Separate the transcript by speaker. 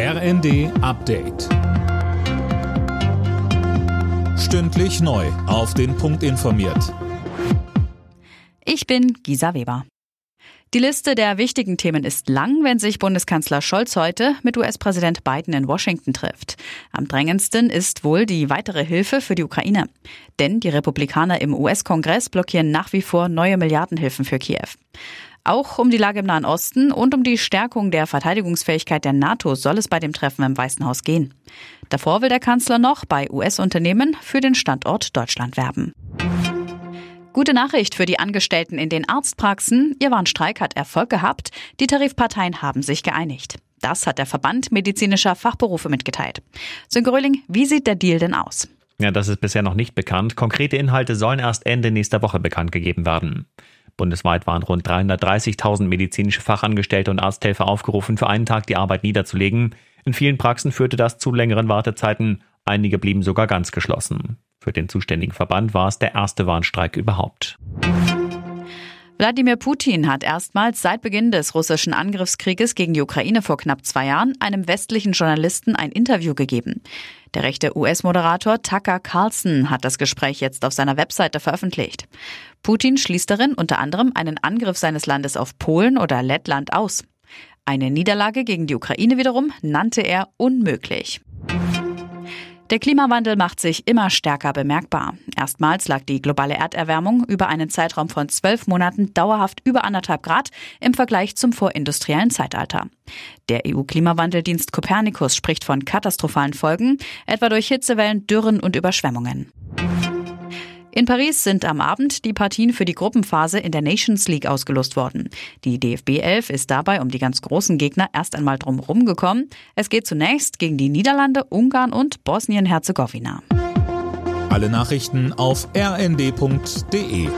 Speaker 1: RND Update. Stündlich neu. Auf den Punkt informiert.
Speaker 2: Ich bin Gisa Weber. Die Liste der wichtigen Themen ist lang, wenn sich Bundeskanzler Scholz heute mit US-Präsident Biden in Washington trifft. Am drängendsten ist wohl die weitere Hilfe für die Ukraine. Denn die Republikaner im US-Kongress blockieren nach wie vor neue Milliardenhilfen für Kiew. Auch um die Lage im Nahen Osten und um die Stärkung der Verteidigungsfähigkeit der NATO soll es bei dem Treffen im Weißen Haus gehen. Davor will der Kanzler noch bei US-Unternehmen für den Standort Deutschland werben. Gute Nachricht für die Angestellten in den Arztpraxen. Ihr Warnstreik hat Erfolg gehabt. Die Tarifparteien haben sich geeinigt. Das hat der Verband medizinischer Fachberufe mitgeteilt. Sönke Röhling, wie sieht der Deal denn aus?
Speaker 3: Ja, das ist bisher noch nicht bekannt. Konkrete Inhalte sollen erst Ende nächster Woche bekannt gegeben werden. Bundesweit waren rund 330.000 medizinische Fachangestellte und Arzthelfer aufgerufen, für einen Tag die Arbeit niederzulegen. In vielen Praxen führte das zu längeren Wartezeiten. Einige blieben sogar ganz geschlossen. Für den zuständigen Verband war es der erste Warnstreik überhaupt.
Speaker 2: Wladimir Putin hat erstmals seit Beginn des russischen Angriffskrieges gegen die Ukraine vor knapp zwei Jahren einem westlichen Journalisten ein Interview gegeben. Der rechte US-Moderator Tucker Carlson hat das Gespräch jetzt auf seiner Webseite veröffentlicht. Putin schließt darin unter anderem einen Angriff seines Landes auf Polen oder Lettland aus. Eine Niederlage gegen die Ukraine wiederum nannte er unmöglich. Der Klimawandel macht sich immer stärker bemerkbar. Erstmals lag die globale Erderwärmung über einen Zeitraum von zwölf Monaten dauerhaft über anderthalb Grad im Vergleich zum vorindustriellen Zeitalter. Der EU-Klimawandeldienst Copernicus spricht von katastrophalen Folgen, etwa durch Hitzewellen, Dürren und Überschwemmungen. In Paris sind am Abend die Partien für die Gruppenphase in der Nations League ausgelost worden. Die DFB 11 ist dabei um die ganz großen Gegner erst einmal drum rumgekommen. Es geht zunächst gegen die Niederlande, Ungarn und Bosnien-Herzegowina.
Speaker 1: Alle Nachrichten auf rnd.de